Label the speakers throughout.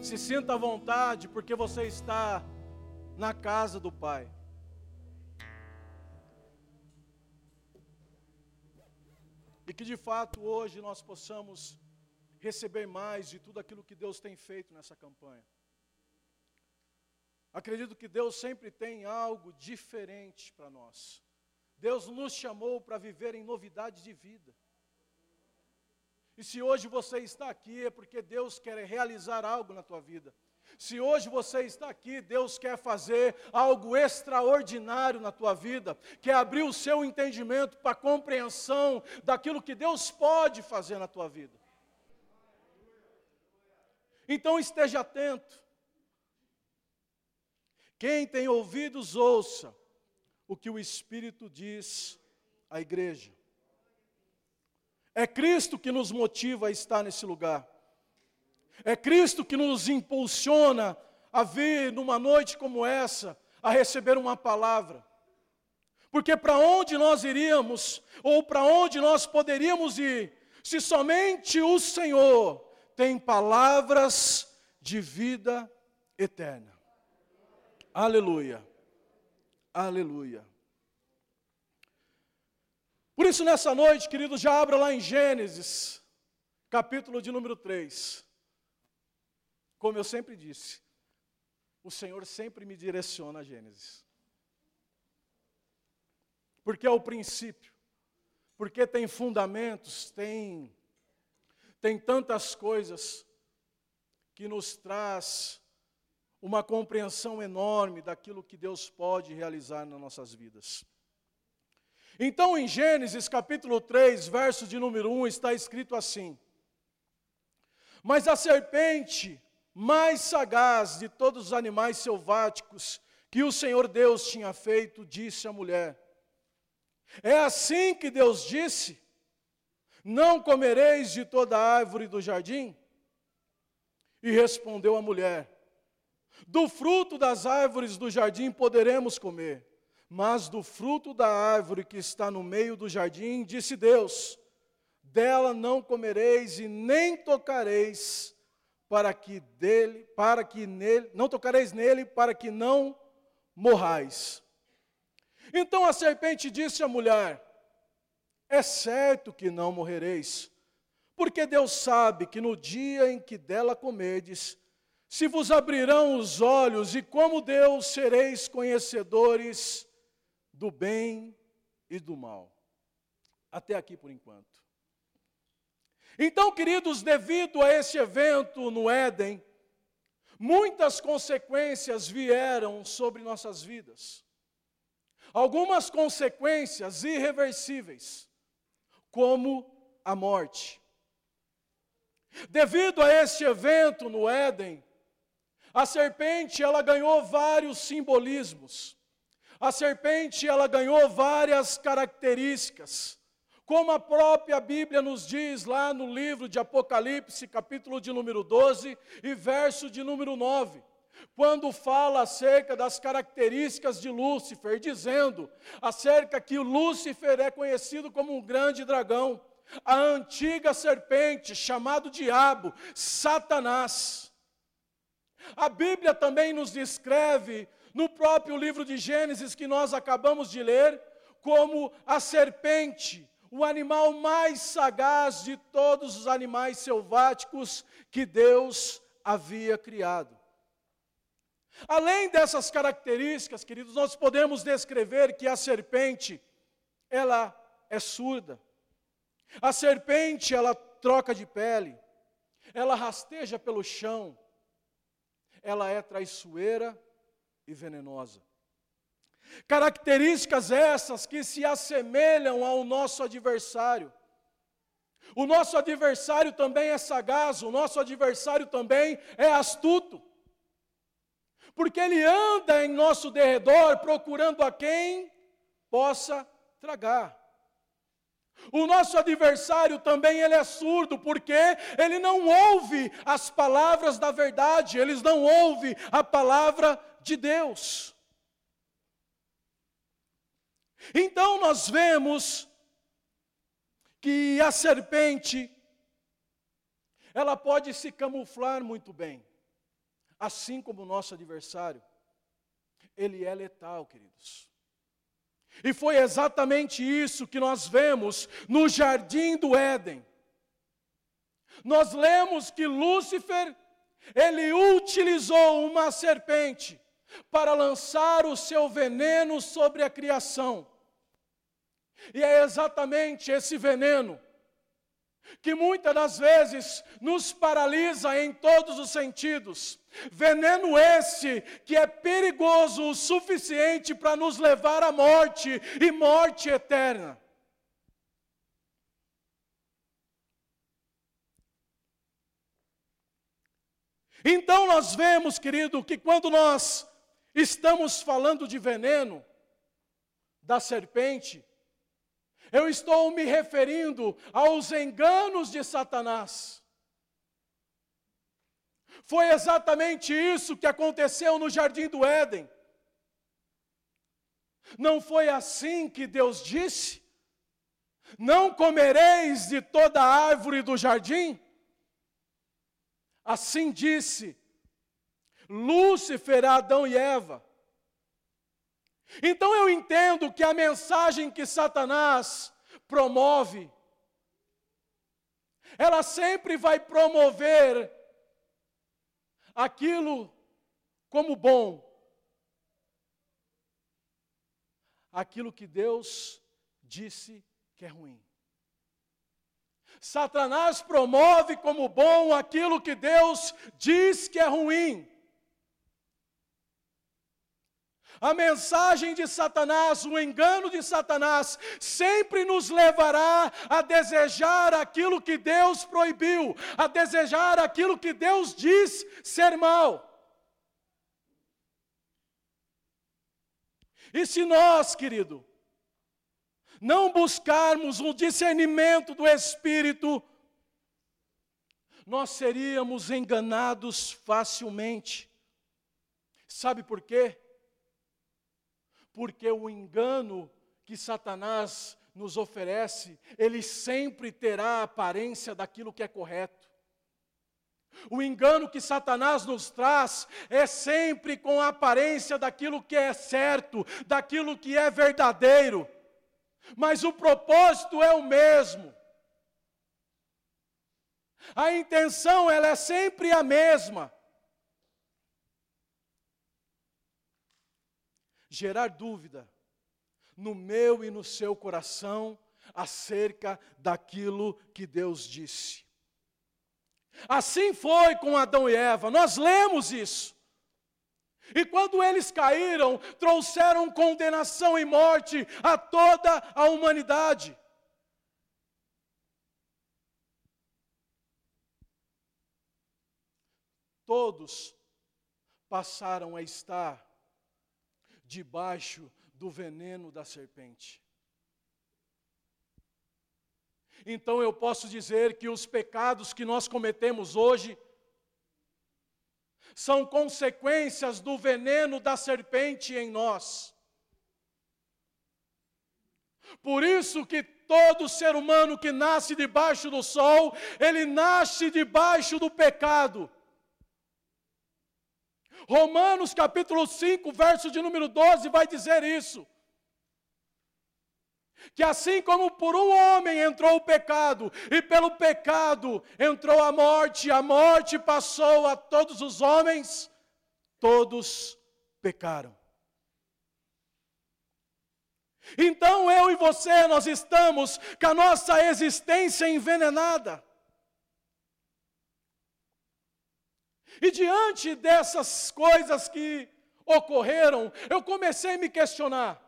Speaker 1: Se sinta à vontade, porque você está na casa do Pai. E que de fato hoje nós possamos receber mais de tudo aquilo que Deus tem feito nessa campanha. Acredito que Deus sempre tem algo diferente para nós. Deus nos chamou para viver em novidade de vida. E se hoje você está aqui é porque Deus quer realizar algo na tua vida. Se hoje você está aqui, Deus quer fazer algo extraordinário na tua vida, quer abrir o seu entendimento para a compreensão daquilo que Deus pode fazer na tua vida. Então esteja atento. Quem tem ouvidos, ouça o que o Espírito diz à igreja. É Cristo que nos motiva a estar nesse lugar. É Cristo que nos impulsiona a vir numa noite como essa, a receber uma palavra. Porque para onde nós iríamos, ou para onde nós poderíamos ir, se somente o Senhor tem palavras de vida eterna. Aleluia. Aleluia. Por isso, nessa noite, querido, já abra lá em Gênesis, capítulo de número 3. Como eu sempre disse, o Senhor sempre me direciona a Gênesis. Porque é o princípio, porque tem fundamentos, tem, tem tantas coisas que nos traz uma compreensão enorme daquilo que Deus pode realizar nas nossas vidas. Então, em Gênesis capítulo 3, verso de número 1, está escrito assim: Mas a serpente, mais sagaz de todos os animais selváticos que o Senhor Deus tinha feito, disse à mulher: É assim que Deus disse: Não comereis de toda árvore do jardim? E respondeu a mulher: Do fruto das árvores do jardim poderemos comer mas do fruto da árvore que está no meio do jardim, disse Deus: dela não comereis e nem tocareis, para que dele, para que nele, não tocareis nele, para que não morrais. Então a serpente disse à mulher: É certo que não morrereis, porque Deus sabe que no dia em que dela comerdes, se vos abrirão os olhos, e como Deus sereis conhecedores do bem e do mal. Até aqui por enquanto. Então, queridos, devido a esse evento no Éden, muitas consequências vieram sobre nossas vidas. Algumas consequências irreversíveis, como a morte. Devido a este evento no Éden, a serpente ela ganhou vários simbolismos. A serpente, ela ganhou várias características. Como a própria Bíblia nos diz lá no livro de Apocalipse, capítulo de número 12 e verso de número 9 quando fala acerca das características de Lúcifer, dizendo acerca que Lúcifer é conhecido como um grande dragão, a antiga serpente, chamado diabo, Satanás. A Bíblia também nos descreve no próprio livro de Gênesis que nós acabamos de ler, como a serpente, o animal mais sagaz de todos os animais selváticos que Deus havia criado. Além dessas características, queridos, nós podemos descrever que a serpente, ela é surda. A serpente, ela troca de pele. Ela rasteja pelo chão. Ela é traiçoeira e venenosa. Características essas que se assemelham ao nosso adversário. O nosso adversário também é sagaz, o nosso adversário também é astuto. Porque ele anda em nosso derredor procurando a quem possa tragar. O nosso adversário também ele é surdo, porque ele não ouve as palavras da verdade, eles não ouve a palavra de Deus. Então nós vemos que a serpente ela pode se camuflar muito bem. assim como o nosso adversário, ele é letal, queridos. E foi exatamente isso que nós vemos no jardim do Éden. Nós lemos que Lúcifer, ele utilizou uma serpente para lançar o seu veneno sobre a criação. E é exatamente esse veneno que muitas das vezes nos paralisa em todos os sentidos. Veneno esse que é perigoso o suficiente para nos levar à morte e morte eterna. Então nós vemos, querido, que quando nós estamos falando de veneno da serpente, eu estou me referindo aos enganos de Satanás. Foi exatamente isso que aconteceu no jardim do Éden. Não foi assim que Deus disse? Não comereis de toda árvore do jardim? Assim disse Lúcifer Adão e Eva. Então eu entendo que a mensagem que Satanás promove, ela sempre vai promover aquilo como bom, aquilo que Deus disse que é ruim. Satanás promove como bom aquilo que Deus diz que é ruim. A mensagem de Satanás, o engano de Satanás, sempre nos levará a desejar aquilo que Deus proibiu, a desejar aquilo que Deus diz ser mal. E se nós, querido, não buscarmos o discernimento do Espírito, nós seríamos enganados facilmente. Sabe por quê? Porque o engano que Satanás nos oferece, ele sempre terá a aparência daquilo que é correto. O engano que Satanás nos traz é sempre com a aparência daquilo que é certo, daquilo que é verdadeiro, mas o propósito é o mesmo. A intenção ela é sempre a mesma. Gerar dúvida no meu e no seu coração acerca daquilo que Deus disse. Assim foi com Adão e Eva, nós lemos isso. E quando eles caíram, trouxeram condenação e morte a toda a humanidade. Todos passaram a estar debaixo do veneno da serpente. Então eu posso dizer que os pecados que nós cometemos hoje são consequências do veneno da serpente em nós. Por isso que todo ser humano que nasce debaixo do sol, ele nasce debaixo do pecado. Romanos capítulo 5, verso de número 12, vai dizer isso. Que assim como por um homem entrou o pecado, e pelo pecado entrou a morte, a morte passou a todos os homens, todos pecaram. Então eu e você, nós estamos com a nossa existência envenenada. E diante dessas coisas que ocorreram, eu comecei a me questionar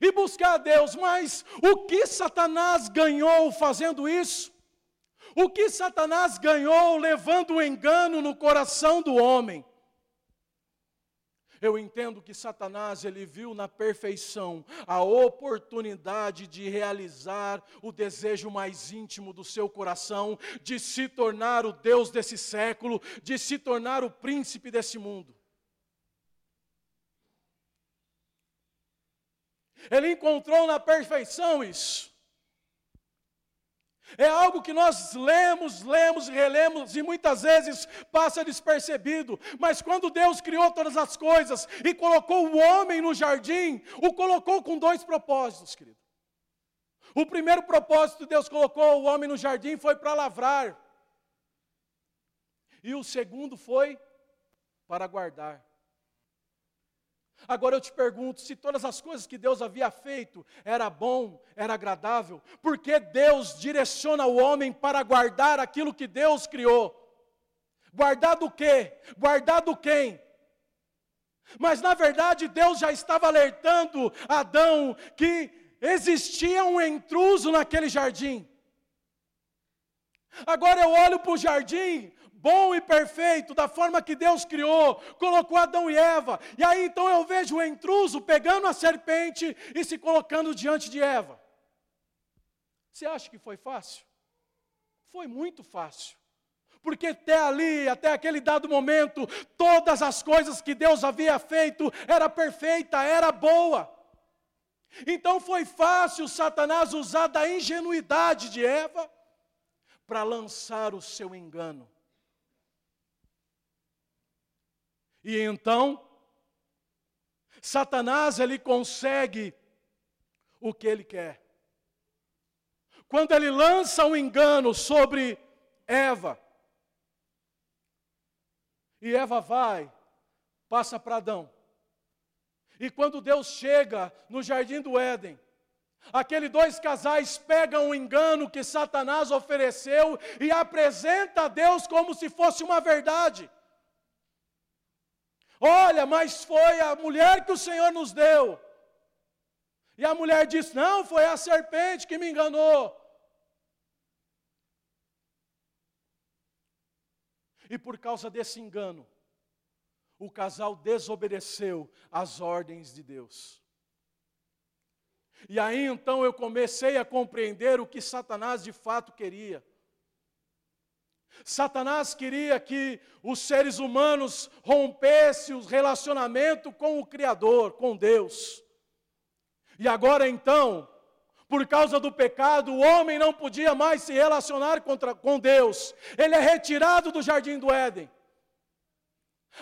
Speaker 1: e buscar a Deus, mas o que Satanás ganhou fazendo isso? O que Satanás ganhou levando o engano no coração do homem? Eu entendo que Satanás ele viu na perfeição a oportunidade de realizar o desejo mais íntimo do seu coração, de se tornar o Deus desse século, de se tornar o príncipe desse mundo. Ele encontrou na perfeição isso. É algo que nós lemos, lemos e relemos e muitas vezes passa despercebido. Mas quando Deus criou todas as coisas e colocou o homem no jardim, o colocou com dois propósitos, querido. O primeiro propósito Deus colocou o homem no jardim foi para lavrar. E o segundo foi para guardar. Agora eu te pergunto, se todas as coisas que Deus havia feito era bom, era agradável, por que Deus direciona o homem para guardar aquilo que Deus criou? Guardar do quê? Guardar do quem? Mas na verdade Deus já estava alertando Adão que existia um intruso naquele jardim. Agora eu olho para o jardim, bom e perfeito, da forma que Deus criou, colocou Adão e Eva. E aí então eu vejo o intruso pegando a serpente e se colocando diante de Eva. Você acha que foi fácil? Foi muito fácil. Porque até ali, até aquele dado momento, todas as coisas que Deus havia feito era perfeita, era boa. Então foi fácil Satanás usar da ingenuidade de Eva para lançar o seu engano. E então, Satanás ele consegue o que ele quer. Quando ele lança um engano sobre Eva, e Eva vai, passa para Adão. E quando Deus chega no jardim do Éden, aqueles dois casais pegam o engano que Satanás ofereceu e apresenta a Deus como se fosse uma verdade. Olha, mas foi a mulher que o Senhor nos deu. E a mulher disse: Não, foi a serpente que me enganou. E por causa desse engano, o casal desobedeceu às ordens de Deus. E aí então eu comecei a compreender o que Satanás de fato queria. Satanás queria que os seres humanos rompessem o relacionamento com o Criador, com Deus. E agora então, por causa do pecado, o homem não podia mais se relacionar contra, com Deus. Ele é retirado do jardim do Éden.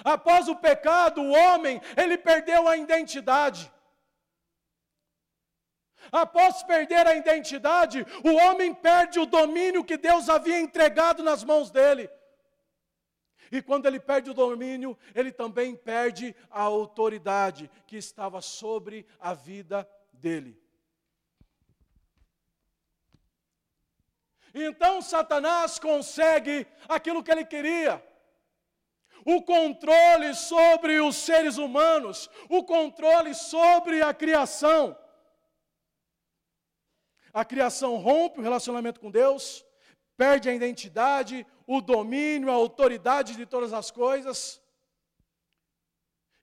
Speaker 1: Após o pecado, o homem, ele perdeu a identidade. Após perder a identidade, o homem perde o domínio que Deus havia entregado nas mãos dele. E quando ele perde o domínio, ele também perde a autoridade que estava sobre a vida dele. Então Satanás consegue aquilo que ele queria o controle sobre os seres humanos, o controle sobre a criação. A criação rompe o relacionamento com Deus, perde a identidade, o domínio, a autoridade de todas as coisas.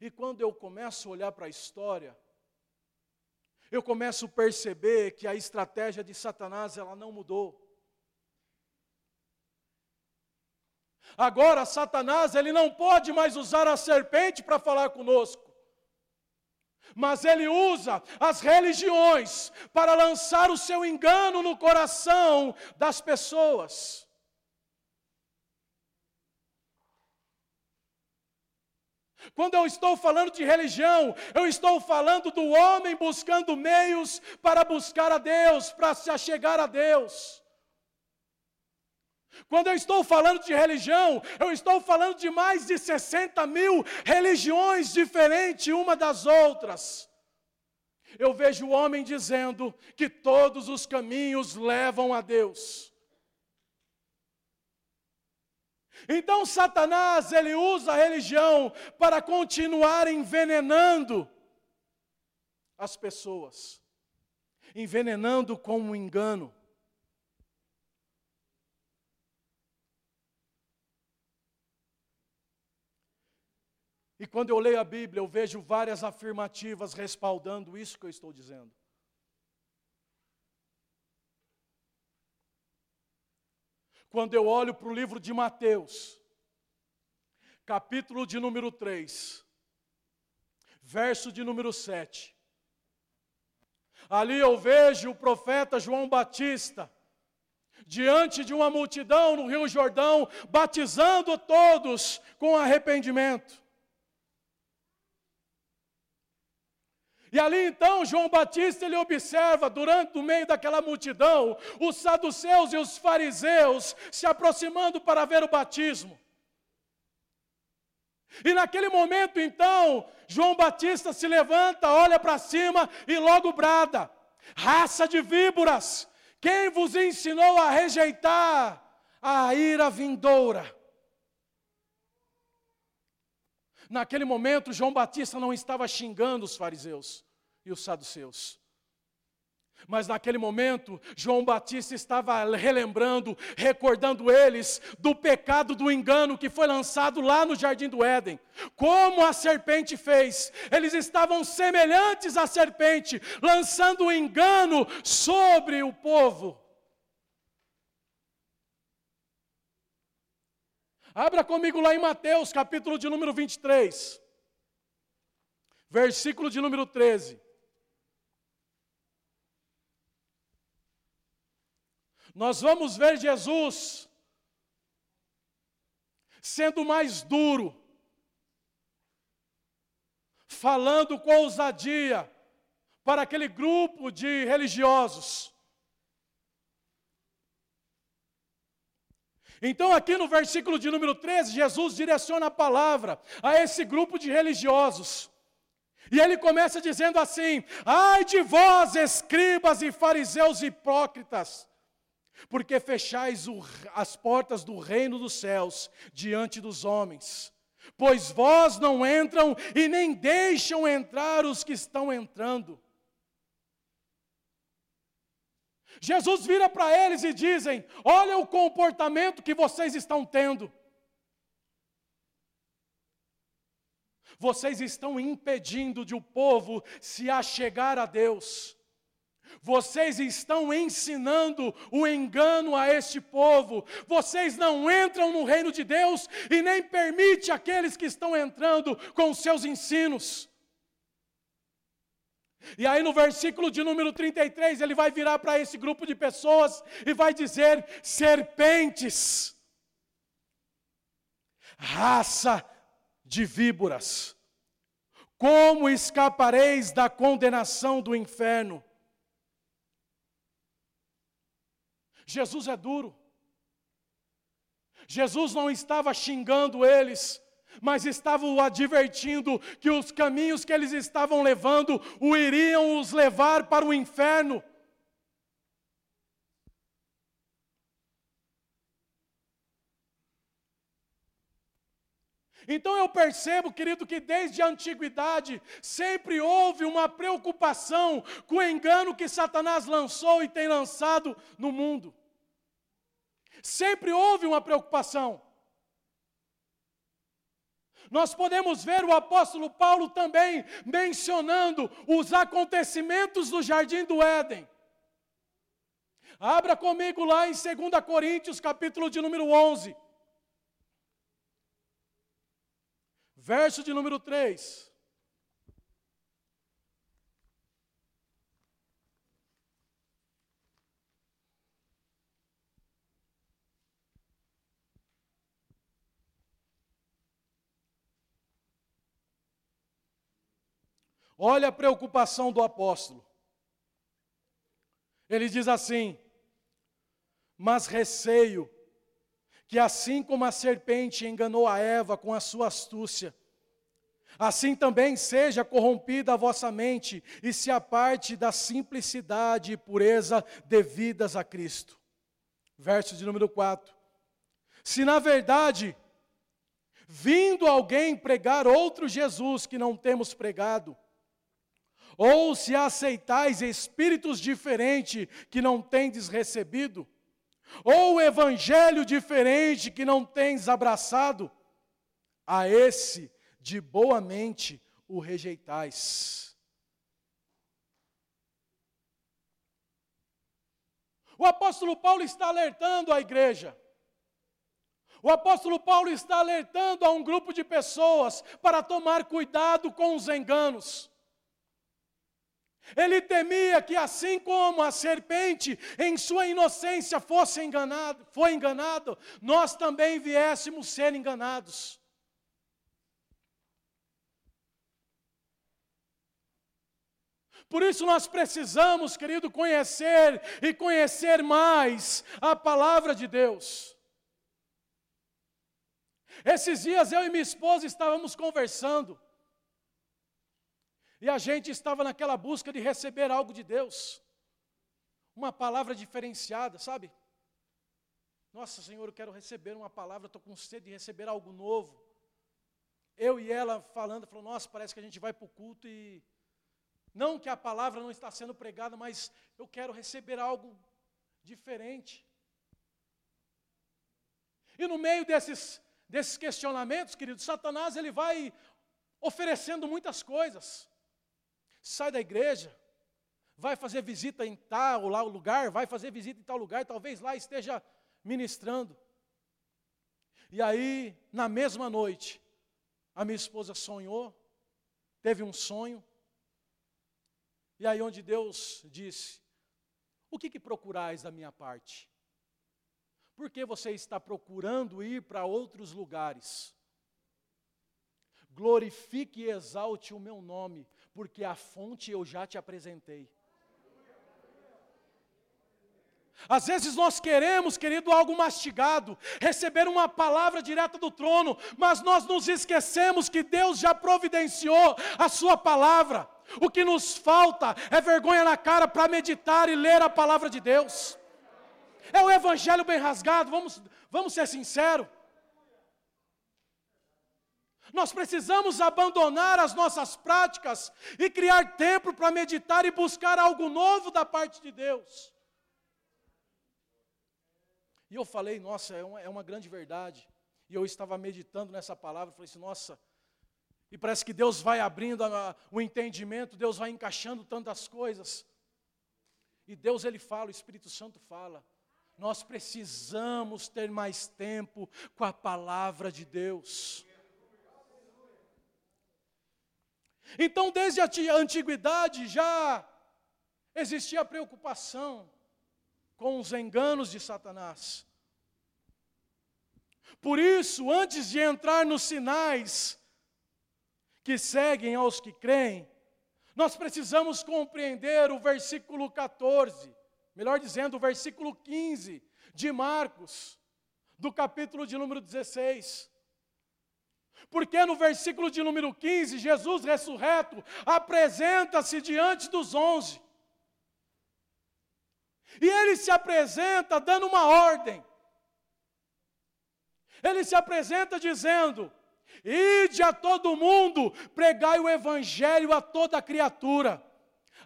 Speaker 1: E quando eu começo a olhar para a história, eu começo a perceber que a estratégia de Satanás ela não mudou. Agora Satanás ele não pode mais usar a serpente para falar conosco mas ele usa as religiões para lançar o seu engano no coração das pessoas. Quando eu estou falando de religião, eu estou falando do homem buscando meios para buscar a Deus, para se achegar a Deus. Quando eu estou falando de religião, eu estou falando de mais de 60 mil religiões diferentes uma das outras. Eu vejo o homem dizendo que todos os caminhos levam a Deus. Então Satanás, ele usa a religião para continuar envenenando as pessoas, envenenando com um engano. E quando eu leio a Bíblia, eu vejo várias afirmativas respaldando isso que eu estou dizendo. Quando eu olho para o livro de Mateus, capítulo de número 3, verso de número 7. Ali eu vejo o profeta João Batista diante de uma multidão no Rio Jordão, batizando todos com arrependimento. E ali então João Batista ele observa durante no meio daquela multidão os saduceus e os fariseus se aproximando para ver o batismo. E naquele momento então João Batista se levanta, olha para cima e logo brada: raça de víboras, quem vos ensinou a rejeitar a ira vindoura? Naquele momento, João Batista não estava xingando os fariseus e os saduceus. Mas naquele momento, João Batista estava relembrando, recordando eles do pecado do engano que foi lançado lá no jardim do Éden. Como a serpente fez, eles estavam semelhantes à serpente, lançando o engano sobre o povo. Abra comigo lá em Mateus, capítulo de número 23, versículo de número 13. Nós vamos ver Jesus sendo mais duro, falando com ousadia para aquele grupo de religiosos. Então, aqui no versículo de número 13, Jesus direciona a palavra a esse grupo de religiosos. E ele começa dizendo assim: Ai de vós, escribas e fariseus hipócritas, porque fechais o, as portas do reino dos céus diante dos homens. Pois vós não entram e nem deixam entrar os que estão entrando. Jesus vira para eles e dizem: Olha o comportamento que vocês estão tendo. Vocês estão impedindo de o povo se achegar a Deus. Vocês estão ensinando o engano a este povo. Vocês não entram no reino de Deus e nem permite aqueles que estão entrando com seus ensinos. E aí no versículo de número 33, ele vai virar para esse grupo de pessoas e vai dizer: serpentes, raça de víboras, como escapareis da condenação do inferno? Jesus é duro. Jesus não estava xingando eles, mas estava o advertindo que os caminhos que eles estavam levando o iriam os levar para o inferno. Então eu percebo, querido, que desde a antiguidade sempre houve uma preocupação com o engano que Satanás lançou e tem lançado no mundo. Sempre houve uma preocupação. Nós podemos ver o apóstolo Paulo também mencionando os acontecimentos do jardim do Éden. Abra comigo lá em 2 Coríntios, capítulo de número 11. Verso de número 3. Olha a preocupação do apóstolo. Ele diz assim: Mas receio que, assim como a serpente enganou a Eva com a sua astúcia, assim também seja corrompida a vossa mente e se aparte da simplicidade e pureza devidas a Cristo. Verso de número 4. Se na verdade, vindo alguém pregar outro Jesus que não temos pregado, ou se aceitais espíritos diferentes que não tendes recebido, ou evangelho diferente que não tens abraçado, a esse de boa mente o rejeitais. O apóstolo Paulo está alertando a igreja. O apóstolo Paulo está alertando a um grupo de pessoas para tomar cuidado com os enganos. Ele temia que assim como a serpente em sua inocência fosse enganado, foi enganado, nós também viéssemos ser enganados. Por isso nós precisamos, querido, conhecer e conhecer mais a palavra de Deus. Esses dias eu e minha esposa estávamos conversando. E a gente estava naquela busca de receber algo de Deus. Uma palavra diferenciada, sabe? Nossa, Senhor, eu quero receber uma palavra, estou com sede de receber algo novo. Eu e ela falando, falou, nossa, parece que a gente vai para o culto e. Não que a palavra não está sendo pregada, mas eu quero receber algo diferente. E no meio desses, desses questionamentos, querido, Satanás ele vai oferecendo muitas coisas sai da igreja, vai fazer visita em tal lá, lugar, vai fazer visita em tal lugar, talvez lá esteja ministrando. E aí, na mesma noite, a minha esposa sonhou, teve um sonho, e aí onde Deus disse: O que, que procurais da minha parte? Por que você está procurando ir para outros lugares? Glorifique e exalte o meu nome, porque a fonte eu já te apresentei. Às vezes nós queremos, querido, algo mastigado, receber uma palavra direta do trono, mas nós nos esquecemos que Deus já providenciou a Sua palavra. O que nos falta é vergonha na cara para meditar e ler a palavra de Deus. É o Evangelho bem rasgado, vamos, vamos ser sinceros. Nós precisamos abandonar as nossas práticas e criar tempo para meditar e buscar algo novo da parte de Deus. E eu falei, nossa, é uma, é uma grande verdade. E eu estava meditando nessa palavra, falei assim, nossa, e parece que Deus vai abrindo a, o entendimento, Deus vai encaixando tantas coisas. E Deus ele fala, o Espírito Santo fala. Nós precisamos ter mais tempo com a palavra de Deus. Então, desde a antiguidade já existia preocupação com os enganos de Satanás. Por isso, antes de entrar nos sinais que seguem aos que creem, nós precisamos compreender o versículo 14, melhor dizendo, o versículo 15 de Marcos, do capítulo de número 16. Porque no versículo de número 15, Jesus ressurreto apresenta-se diante dos onze. E ele se apresenta dando uma ordem. Ele se apresenta dizendo: Ide a todo mundo, pregai o evangelho a toda criatura.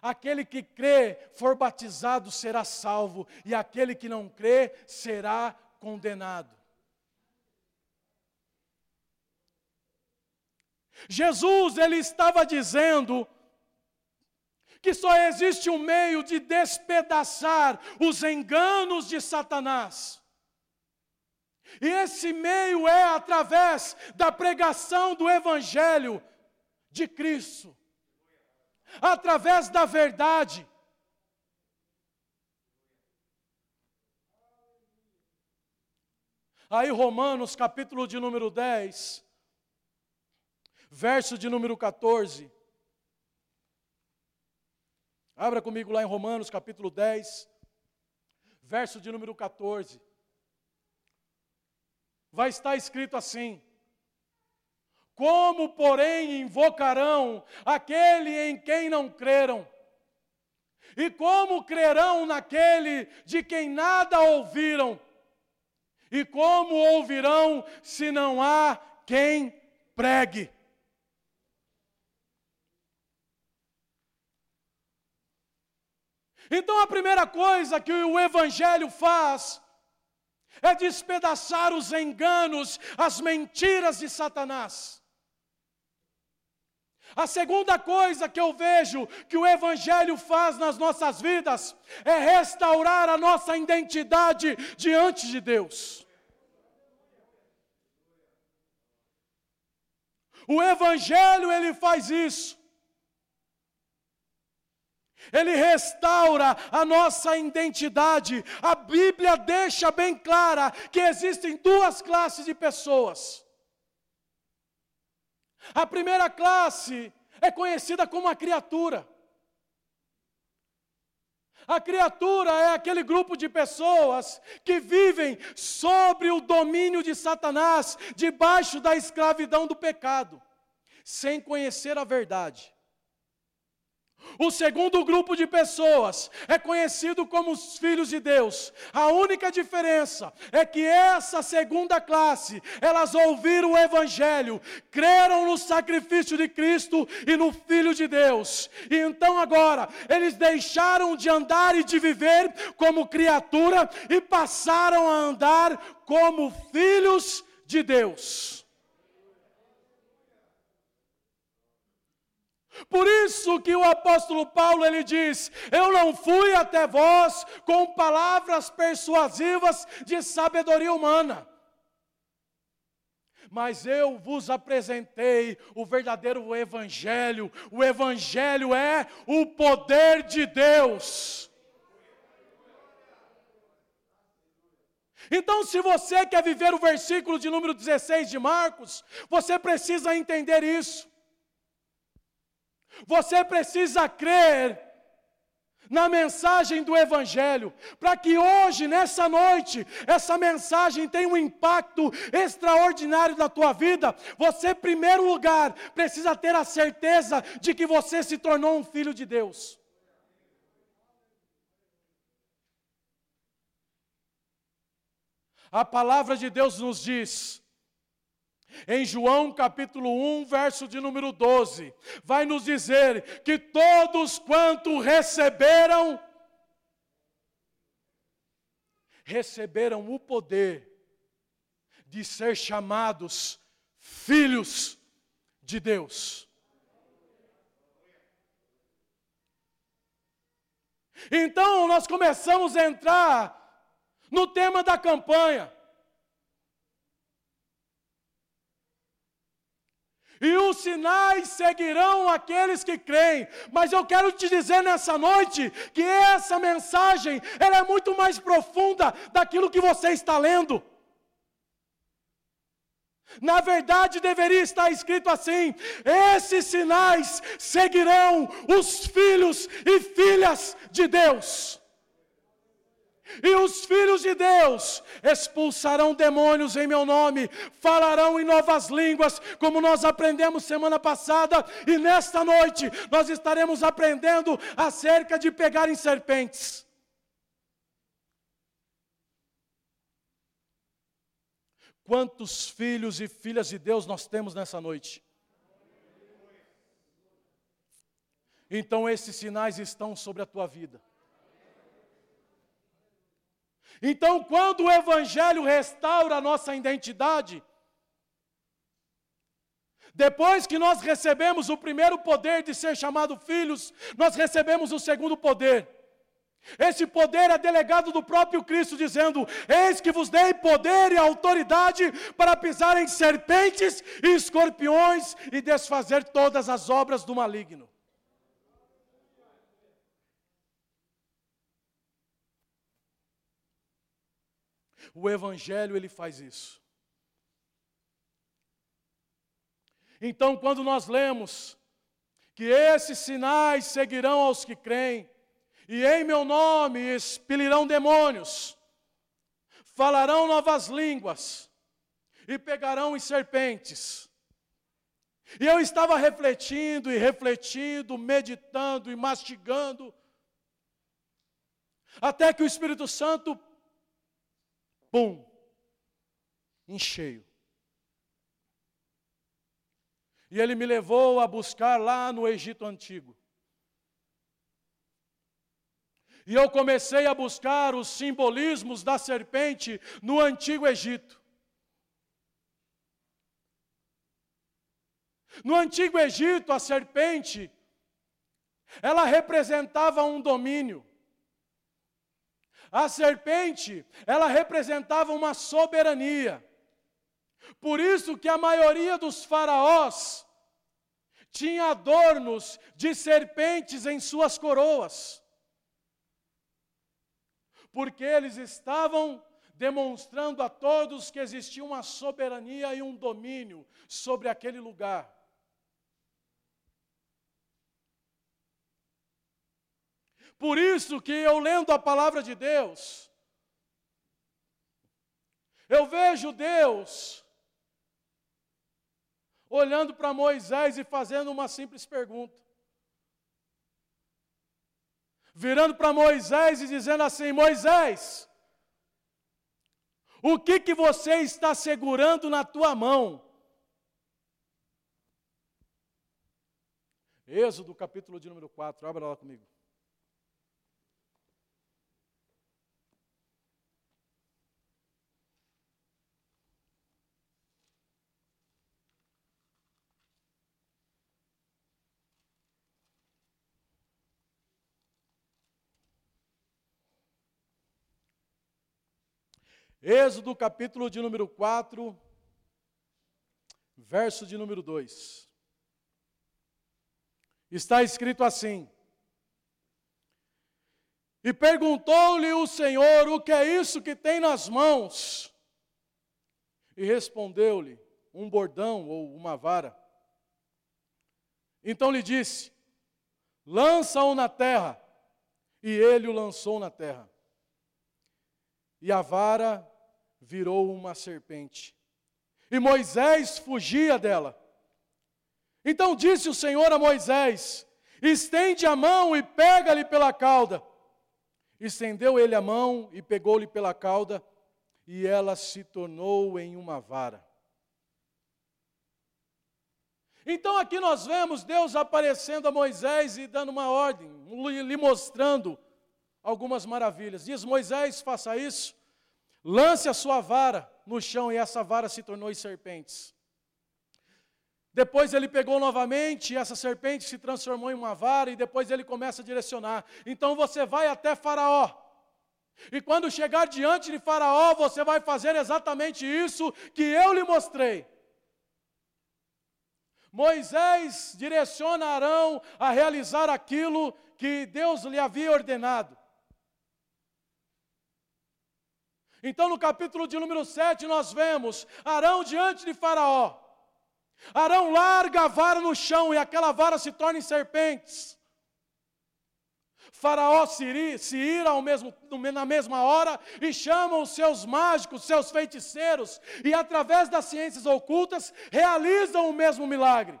Speaker 1: Aquele que crê, for batizado, será salvo, e aquele que não crê, será condenado. Jesus ele estava dizendo que só existe um meio de despedaçar os enganos de Satanás. E esse meio é através da pregação do Evangelho de Cristo, através da verdade. Aí, Romanos, capítulo de número 10, verso de número 14. Abra comigo lá em Romanos capítulo 10, verso de número 14. Vai estar escrito assim: Como, porém, invocarão aquele em quem não creram? E como crerão naquele de quem nada ouviram? E como ouvirão se não há quem pregue? Então a primeira coisa que o Evangelho faz é despedaçar os enganos, as mentiras de Satanás. A segunda coisa que eu vejo que o Evangelho faz nas nossas vidas é restaurar a nossa identidade diante de Deus. O Evangelho ele faz isso. Ele restaura a nossa identidade. A Bíblia deixa bem clara que existem duas classes de pessoas. A primeira classe é conhecida como a criatura. A criatura é aquele grupo de pessoas que vivem sobre o domínio de Satanás, debaixo da escravidão do pecado, sem conhecer a verdade. O segundo grupo de pessoas é conhecido como os filhos de Deus. A única diferença é que essa segunda classe, elas ouviram o evangelho, creram no sacrifício de Cristo e no filho de Deus. E então agora, eles deixaram de andar e de viver como criatura e passaram a andar como filhos de Deus. Por isso que o apóstolo Paulo ele diz: Eu não fui até vós com palavras persuasivas de sabedoria humana, mas eu vos apresentei o verdadeiro evangelho. O evangelho é o poder de Deus. Então, se você quer viver o versículo de número 16 de Marcos, você precisa entender isso. Você precisa crer na mensagem do Evangelho, para que hoje, nessa noite, essa mensagem tenha um impacto extraordinário na tua vida. Você, em primeiro lugar, precisa ter a certeza de que você se tornou um filho de Deus. A palavra de Deus nos diz em João capítulo 1, verso de número 12, vai nos dizer que todos quanto receberam, receberam o poder de ser chamados filhos de Deus. Então nós começamos a entrar no tema da campanha. E os sinais seguirão aqueles que creem. Mas eu quero te dizer nessa noite que essa mensagem ela é muito mais profunda daquilo que você está lendo. Na verdade, deveria estar escrito assim: esses sinais seguirão os filhos e filhas de Deus. E os filhos de Deus expulsarão demônios em meu nome, falarão em novas línguas, como nós aprendemos semana passada, e nesta noite nós estaremos aprendendo acerca de pegar em serpentes. Quantos filhos e filhas de Deus nós temos nessa noite? Então esses sinais estão sobre a tua vida. Então, quando o Evangelho restaura a nossa identidade, depois que nós recebemos o primeiro poder de ser chamado filhos, nós recebemos o segundo poder. Esse poder é delegado do próprio Cristo, dizendo: Eis que vos dei poder e autoridade para pisar em serpentes e escorpiões e desfazer todas as obras do maligno. O Evangelho ele faz isso. Então, quando nós lemos que esses sinais seguirão aos que creem, e em meu nome expelirão demônios, falarão novas línguas, e pegarão em serpentes. E eu estava refletindo e refletindo, meditando e mastigando, até que o Espírito Santo pum, em cheio. E ele me levou a buscar lá no Egito Antigo. E eu comecei a buscar os simbolismos da serpente no Antigo Egito. No Antigo Egito, a serpente, ela representava um domínio. A serpente, ela representava uma soberania. Por isso que a maioria dos faraós tinha adornos de serpentes em suas coroas, porque eles estavam demonstrando a todos que existia uma soberania e um domínio sobre aquele lugar. Por isso que eu lendo a palavra de Deus, eu vejo Deus olhando para Moisés e fazendo uma simples pergunta. Virando para Moisés e dizendo assim: Moisés, o que que você está segurando na tua mão? Êxodo capítulo de número 4, abra lá comigo. Êxodo capítulo de número 4, verso de número 2. Está escrito assim: E perguntou-lhe o Senhor: O que é isso que tem nas mãos? E respondeu-lhe: Um bordão ou uma vara. Então lhe disse: Lança-o na terra. E ele o lançou na terra. E a vara virou uma serpente. E Moisés fugia dela. Então disse o Senhor a Moisés: Estende a mão e pega-lhe pela cauda. Estendeu ele a mão e pegou-lhe pela cauda, e ela se tornou em uma vara. Então aqui nós vemos Deus aparecendo a Moisés e dando uma ordem, lhe mostrando algumas maravilhas. Diz Moisés: faça isso, Lance a sua vara no chão e essa vara se tornou em serpentes. Depois ele pegou novamente e essa serpente se transformou em uma vara e depois ele começa a direcionar. Então você vai até Faraó. E quando chegar diante de Faraó, você vai fazer exatamente isso que eu lhe mostrei. Moisés direciona Arão a realizar aquilo que Deus lhe havia ordenado. Então, no capítulo de número 7, nós vemos Arão diante de Faraó. Arão larga a vara no chão e aquela vara se torna em serpentes. Faraó se ira ao mesmo, na mesma hora e chama os seus mágicos, seus feiticeiros, e através das ciências ocultas realizam o mesmo milagre.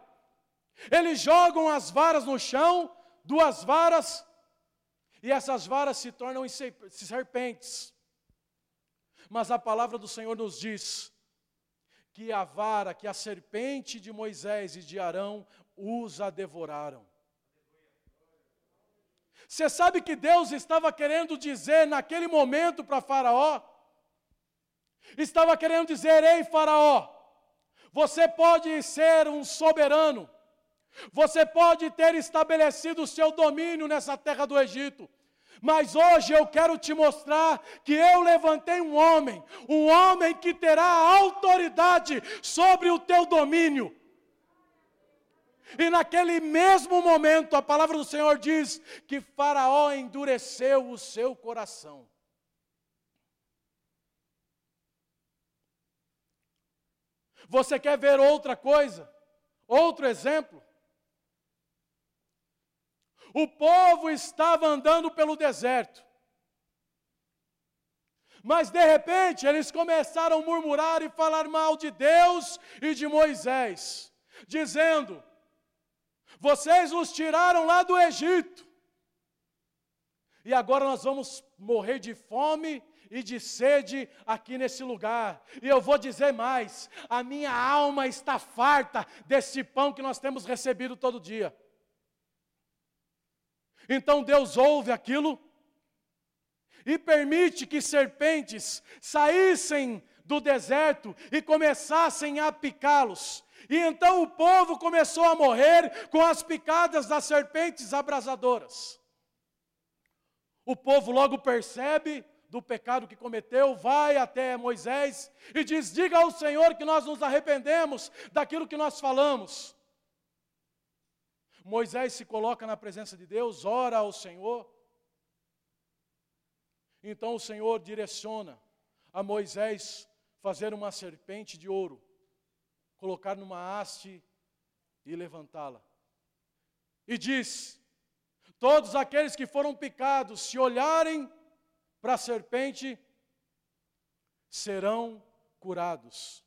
Speaker 1: Eles jogam as varas no chão, duas varas, e essas varas se tornam em serpentes. Mas a palavra do Senhor nos diz que a vara, que a serpente de Moisés e de Arão os a devoraram. Você sabe que Deus estava querendo dizer naquele momento para Faraó? Estava querendo dizer: Ei, Faraó, você pode ser um soberano, você pode ter estabelecido o seu domínio nessa terra do Egito, mas hoje eu quero te mostrar que eu levantei um homem, um homem que terá autoridade sobre o teu domínio. E naquele mesmo momento, a palavra do Senhor diz que Faraó endureceu o seu coração. Você quer ver outra coisa? Outro exemplo? O povo estava andando pelo deserto. Mas de repente eles começaram a murmurar e falar mal de Deus e de Moisés, dizendo: Vocês nos tiraram lá do Egito, e agora nós vamos morrer de fome e de sede aqui nesse lugar. E eu vou dizer mais: a minha alma está farta desse pão que nós temos recebido todo dia. Então Deus ouve aquilo e permite que serpentes saíssem do deserto e começassem a picá-los. E então o povo começou a morrer com as picadas das serpentes abrasadoras. O povo logo percebe do pecado que cometeu, vai até Moisés e diz: Diga ao Senhor que nós nos arrependemos daquilo que nós falamos. Moisés se coloca na presença de Deus, ora ao Senhor. Então o Senhor direciona a Moisés fazer uma serpente de ouro, colocar numa haste e levantá-la. E diz: Todos aqueles que foram picados, se olharem para a serpente, serão curados.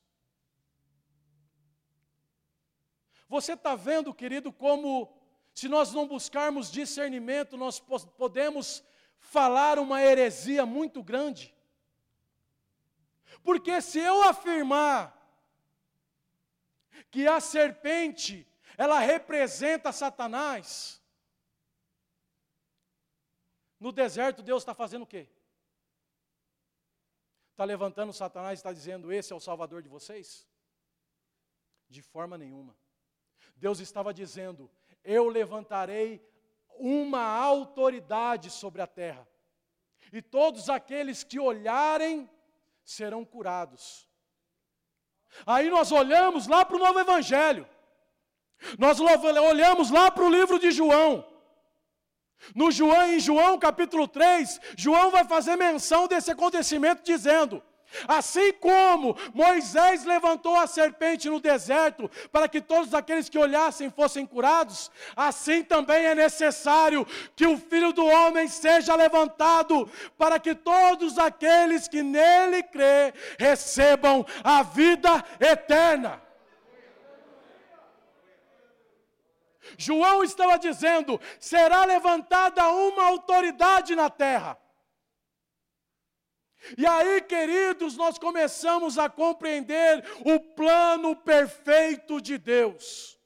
Speaker 1: Você está vendo, querido, como se nós não buscarmos discernimento, nós podemos falar uma heresia muito grande. Porque se eu afirmar que a serpente, ela representa Satanás, no deserto Deus está fazendo o quê? Está levantando Satanás e está dizendo: Esse é o Salvador de vocês? De forma nenhuma. Deus estava dizendo: Eu levantarei uma autoridade sobre a terra, e todos aqueles que olharem serão curados. Aí nós olhamos lá para o novo Evangelho, nós olhamos lá para o livro de João. No João, em João capítulo 3, João vai fazer menção desse acontecimento dizendo: Assim como Moisés levantou a serpente no deserto para que todos aqueles que olhassem fossem curados, assim também é necessário que o Filho do Homem seja levantado para que todos aqueles que nele crê recebam a vida eterna. João estava dizendo: será levantada uma autoridade na terra e aí, queridos, nós começamos a compreender o plano perfeito de Deus.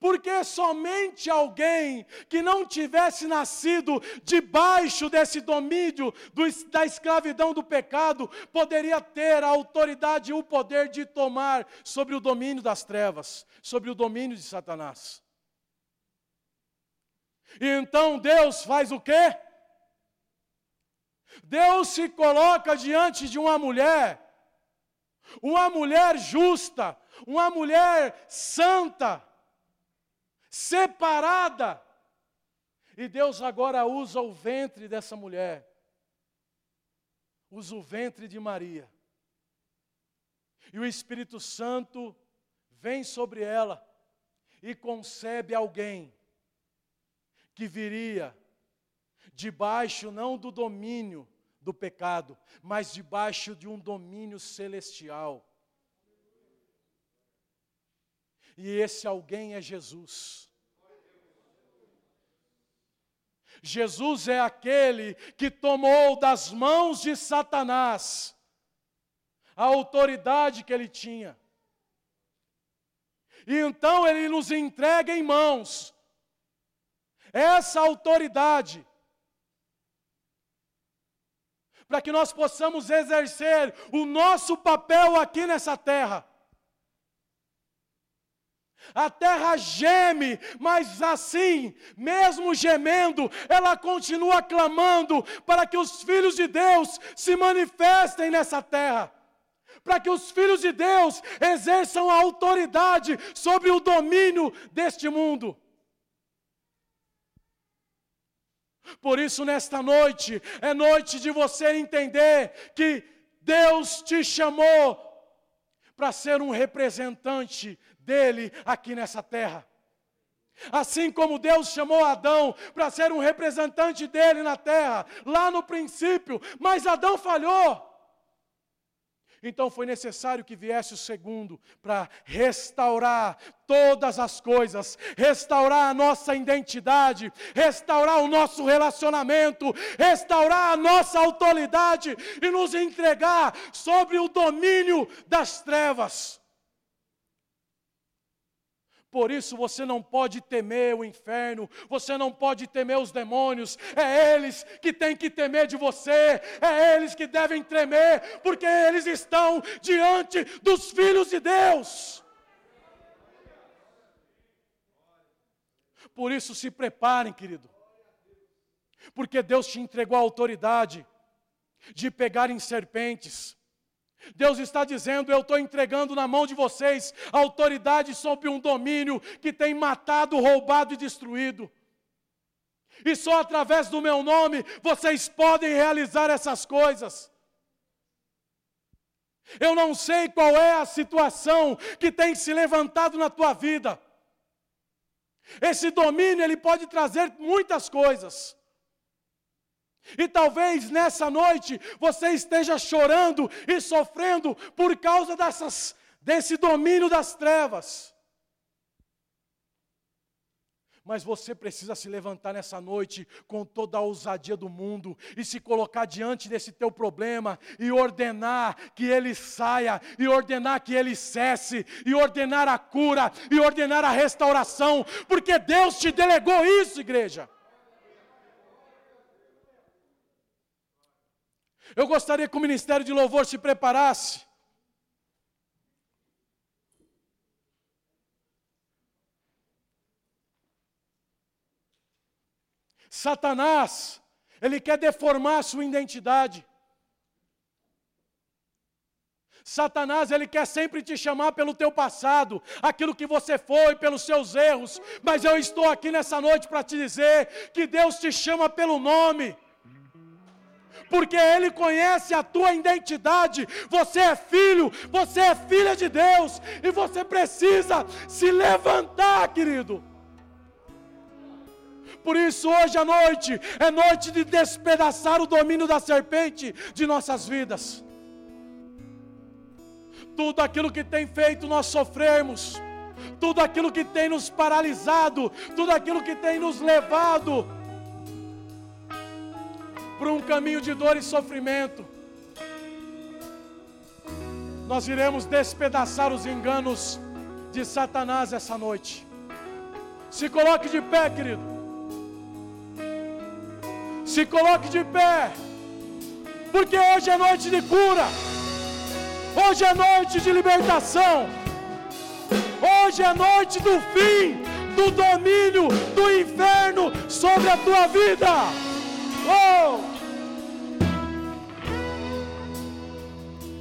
Speaker 1: Porque somente alguém que não tivesse nascido debaixo desse domínio do, da escravidão do pecado poderia ter a autoridade e o poder de tomar sobre o domínio das trevas, sobre o domínio de Satanás. E então Deus faz o quê? Deus se coloca diante de uma mulher, uma mulher justa, uma mulher santa, separada. E Deus agora usa o ventre dessa mulher, usa o ventre de Maria. E o Espírito Santo vem sobre ela e concebe alguém que viria debaixo não do domínio do pecado, mas debaixo de um domínio celestial. E esse alguém é Jesus. Jesus é aquele que tomou das mãos de Satanás a autoridade que ele tinha. E então ele nos entrega em mãos essa autoridade para que nós possamos exercer o nosso papel aqui nessa terra. A terra geme, mas assim, mesmo gemendo, ela continua clamando para que os filhos de Deus se manifestem nessa terra. Para que os filhos de Deus exerçam a autoridade sobre o domínio deste mundo. Por isso, nesta noite, é noite de você entender que Deus te chamou para ser um representante dele aqui nessa terra. Assim como Deus chamou Adão para ser um representante dele na terra, lá no princípio, mas Adão falhou. Então foi necessário que viesse o segundo para restaurar todas as coisas, restaurar a nossa identidade, restaurar o nosso relacionamento, restaurar a nossa autoridade e nos entregar sobre o domínio das trevas. Por isso você não pode temer o inferno, você não pode temer os demônios, é eles que têm que temer de você, é eles que devem tremer, porque eles estão diante dos filhos de Deus. Por isso se preparem, querido, porque Deus te entregou a autoridade de pegar em serpentes, Deus está dizendo: Eu estou entregando na mão de vocês autoridade sobre um domínio que tem matado, roubado e destruído. E só através do meu nome vocês podem realizar essas coisas. Eu não sei qual é a situação que tem se levantado na tua vida. Esse domínio ele pode trazer muitas coisas. E talvez nessa noite você esteja chorando e sofrendo por causa dessas, desse domínio das trevas. Mas você precisa se levantar nessa noite com toda a ousadia do mundo e se colocar diante desse teu problema e ordenar que ele saia, e ordenar que ele cesse, e ordenar a cura, e ordenar a restauração, porque Deus te delegou isso, igreja. Eu gostaria que o ministério de louvor se preparasse. Satanás, ele quer deformar a sua identidade. Satanás, ele quer sempre te chamar pelo teu passado, aquilo que você foi, pelos seus erros, mas eu estou aqui nessa noite para te dizer que Deus te chama pelo nome porque Ele conhece a tua identidade. Você é filho, você é filha de Deus, e você precisa se levantar, querido. Por isso, hoje à noite, é noite de despedaçar o domínio da serpente de nossas vidas. Tudo aquilo que tem feito nós sofrermos, tudo aquilo que tem nos paralisado, tudo aquilo que tem nos levado por um caminho de dor e sofrimento. Nós iremos despedaçar os enganos de Satanás essa noite. Se coloque de pé, querido. Se coloque de pé. Porque hoje é noite de cura. Hoje é noite de libertação. Hoje é noite do fim do domínio do inferno sobre a tua vida. Oh!